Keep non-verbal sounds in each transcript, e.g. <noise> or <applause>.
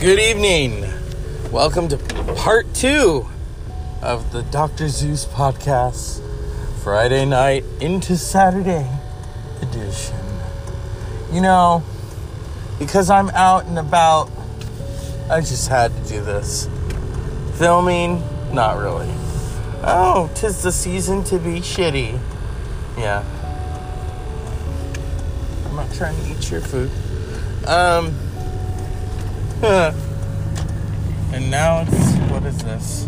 Good evening. Welcome to part two of the Dr. Zeus podcast, Friday night into Saturday edition. You know, because I'm out and about, I just had to do this. Filming, not really. Oh, tis the season to be shitty. Yeah. I'm not trying to eat your food. Um, <laughs> and now it's what is this?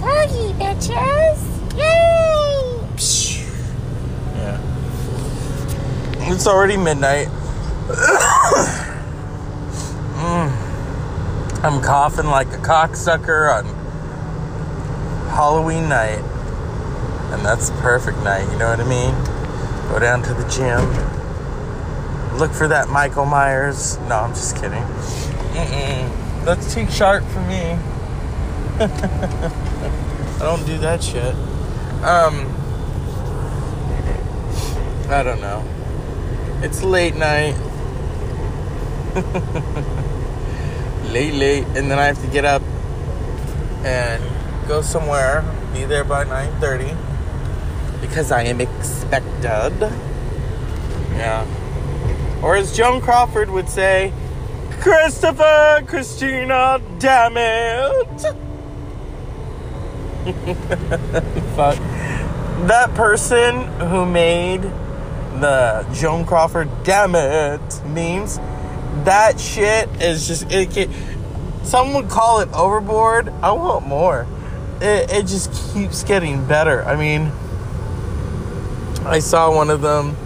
Foggy, bitches! Yay! Yeah. It's already midnight. <coughs> Mm. I'm coughing like a cocksucker on Halloween night. And that's the perfect night, you know what I mean? Go down to the gym. Look for that Michael Myers. No, I'm just kidding. That's too sharp for me. <laughs> I don't do that shit. Um, I don't know. It's late night. <laughs> late, late, and then I have to get up and go somewhere. Be there by nine thirty because I am expected. Yeah. Or as Joan Crawford would say, Christopher, Christina, damn it. <laughs> Fuck. That person who made the Joan Crawford damn it memes, that shit is just, it can, some would call it overboard. I want more. It, it just keeps getting better. I mean, I saw one of them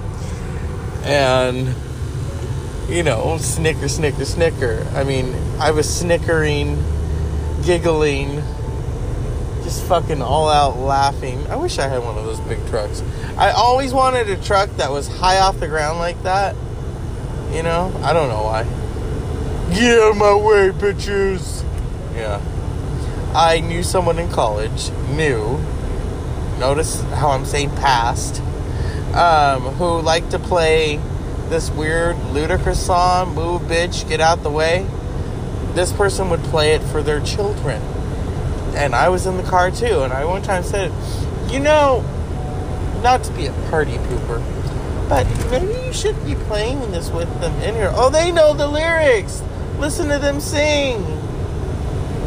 and you know, snicker, snicker, snicker. I mean, I was snickering, giggling, just fucking all out laughing. I wish I had one of those big trucks. I always wanted a truck that was high off the ground like that. You know, I don't know why. Get out of my way, bitches. Yeah. I knew someone in college, knew, notice how I'm saying past, um, who liked to play this weird Ludacris song, Move Bitch, Get Out the Way. This person would play it for their children. And I was in the car too, and I one time said, You know, not to be a party pooper, but maybe you should be playing this with them in here. Oh, they know the lyrics! Listen to them sing!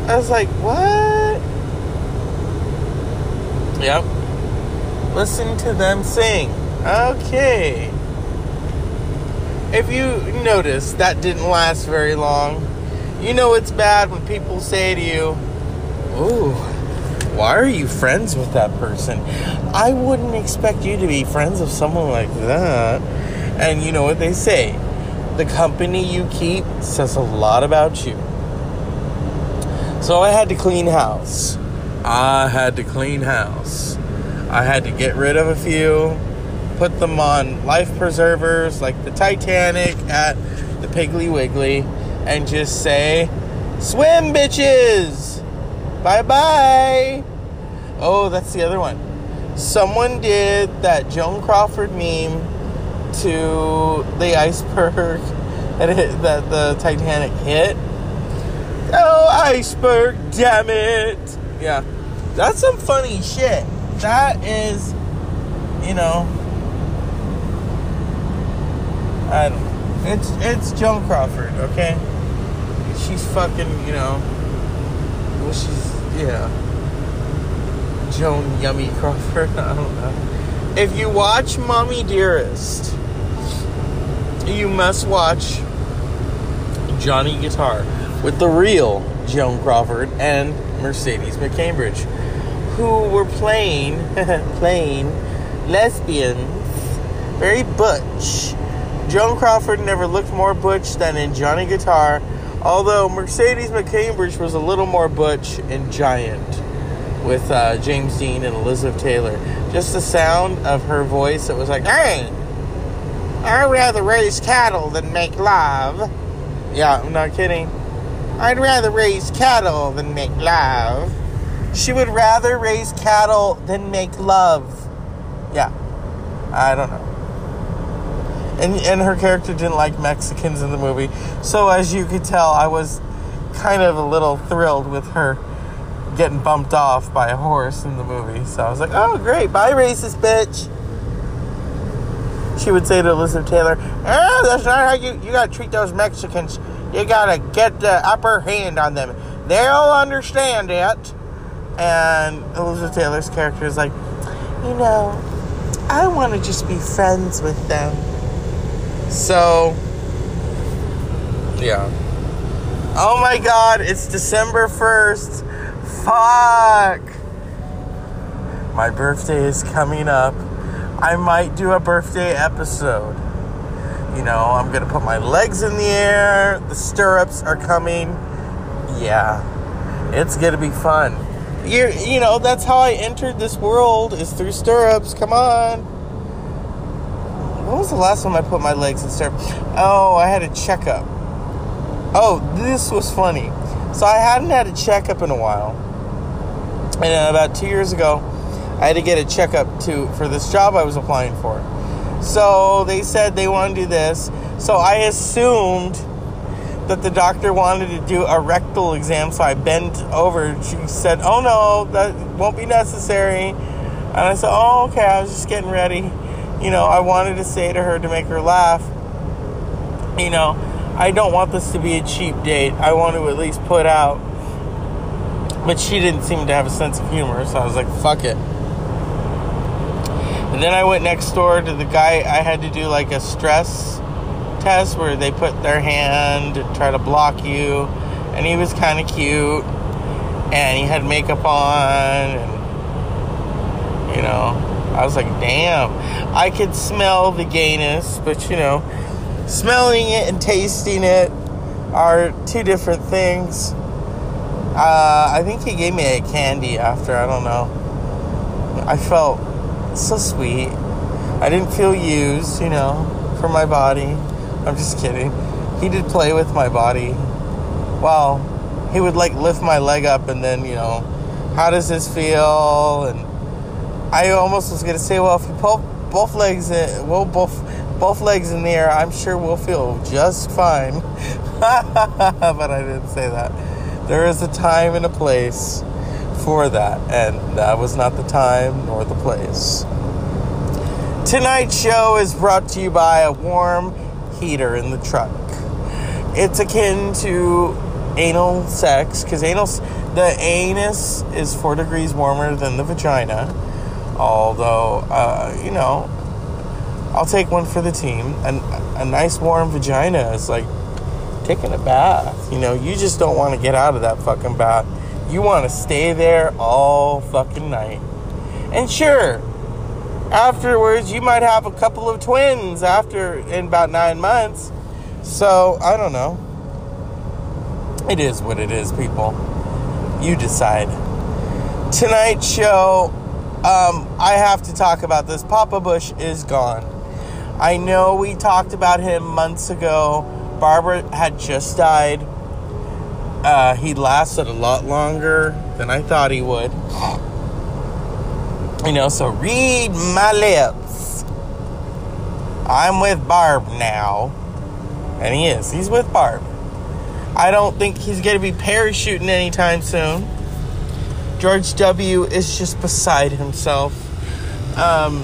I was like, What? Yep. Listen to them sing. Okay. If you notice, that didn't last very long. You know it's bad when people say to you, Ooh, why are you friends with that person? I wouldn't expect you to be friends with someone like that. And you know what they say? The company you keep says a lot about you. So I had to clean house. I had to clean house. I had to get rid of a few, put them on life preservers like the Titanic at the Piggly Wiggly, and just say, Swim, bitches! Bye bye! Oh, that's the other one. Someone did that Joan Crawford meme to the iceberg <laughs> that, hit, that the Titanic hit. Oh, iceberg, damn it! Yeah, that's some funny shit. That is, you know, I don't. It's it's Joan Crawford, okay? She's fucking, you know. Well, she's yeah. Joan Yummy Crawford. <laughs> I don't know. If you watch Mommy Dearest, you must watch Johnny Guitar with the real Joan Crawford and Mercedes McCambridge, who were playing <laughs> playing lesbians, very butch. Joan Crawford never looked more butch than in Johnny Guitar, although Mercedes McCambridge was a little more butch and giant with uh, James Dean and Elizabeth Taylor. Just the sound of her voice, it was like, hey, I'd rather raise cattle than make love. Yeah, I'm not kidding. I'd rather raise cattle than make love. She would rather raise cattle than make love. Yeah. I don't know. And, and her character didn't like Mexicans in the movie. So as you could tell, I was kind of a little thrilled with her getting bumped off by a horse in the movie. So I was like, oh, great. Bye, racist bitch. She would say to Elizabeth Taylor, oh, that's not how you, you gotta treat those Mexicans. You gotta get the upper hand on them. They'll understand it. And Elizabeth Taylor's character is like, you know, I want to just be friends with them. So, yeah. Oh my god, it's December 1st. Fuck. My birthday is coming up. I might do a birthday episode. You know, I'm gonna put my legs in the air, the stirrups are coming. Yeah, it's gonna be fun. You, you know, that's how I entered this world is through stirrups. Come on. When was the last time I put my legs in stirrups? Oh, I had a checkup. Oh, this was funny. So I hadn't had a checkup in a while. And about two years ago, I had to get a checkup to for this job I was applying for. So they said they want to do this. So I assumed that the doctor wanted to do a rectal exam. So I bent over. She said, "Oh no, that won't be necessary." And I said, "Oh okay, I was just getting ready." You know, I wanted to say to her to make her laugh. You know, I don't want this to be a cheap date. I want to at least put out. But she didn't seem to have a sense of humor, so I was like, "Fuck it." And then I went next door to the guy. I had to do like a stress test where they put their hand and try to block you. And he was kind of cute. And he had makeup on. And, you know, I was like, damn. I could smell the gayness, but, you know, smelling it and tasting it are two different things. Uh, I think he gave me a candy after. I don't know. I felt so sweet. I didn't feel used, you know, for my body. I'm just kidding. He did play with my body. Well, he would like lift my leg up and then, you know, how does this feel? And I almost was gonna say, well, if you pull both legs in, well, both both legs in the air, I'm sure we'll feel just fine. <laughs> but I didn't say that. There is a time and a place for that, and that was not the time nor the place. Tonight's show is brought to you by a warm heater in the truck. It's akin to anal sex because anal, the anus is four degrees warmer than the vagina. Although, uh, you know, I'll take one for the team. And a nice warm vagina is like taking a bath. You know, you just don't want to get out of that fucking bath. You want to stay there all fucking night. And sure, afterwards you might have a couple of twins after in about nine months. So I don't know. It is what it is, people. You decide. Tonight's show, um, I have to talk about this. Papa Bush is gone. I know we talked about him months ago. Barbara had just died. Uh, he lasted a lot longer than I thought he would. You know, so read my lips. I'm with Barb now. And he is. He's with Barb. I don't think he's going to be parachuting anytime soon. George W. is just beside himself. Um,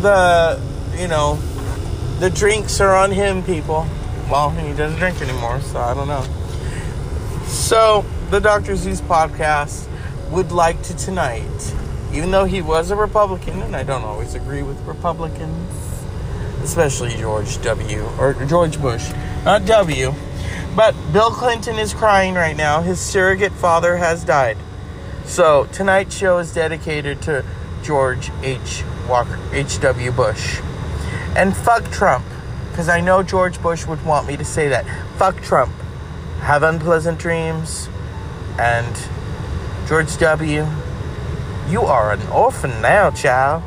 the, you know, the drinks are on him, people. Well, he doesn't drink anymore, so I don't know. So, the Dr. Zeus podcast would like to tonight, even though he was a Republican, and I don't always agree with Republicans, especially George W. or George Bush, not W. But Bill Clinton is crying right now. His surrogate father has died. So tonight's show is dedicated to George H. Walker, H.W. Bush. And fuck Trump, because I know George Bush would want me to say that. Fuck Trump. Have unpleasant dreams. And George W., you are an orphan now, child.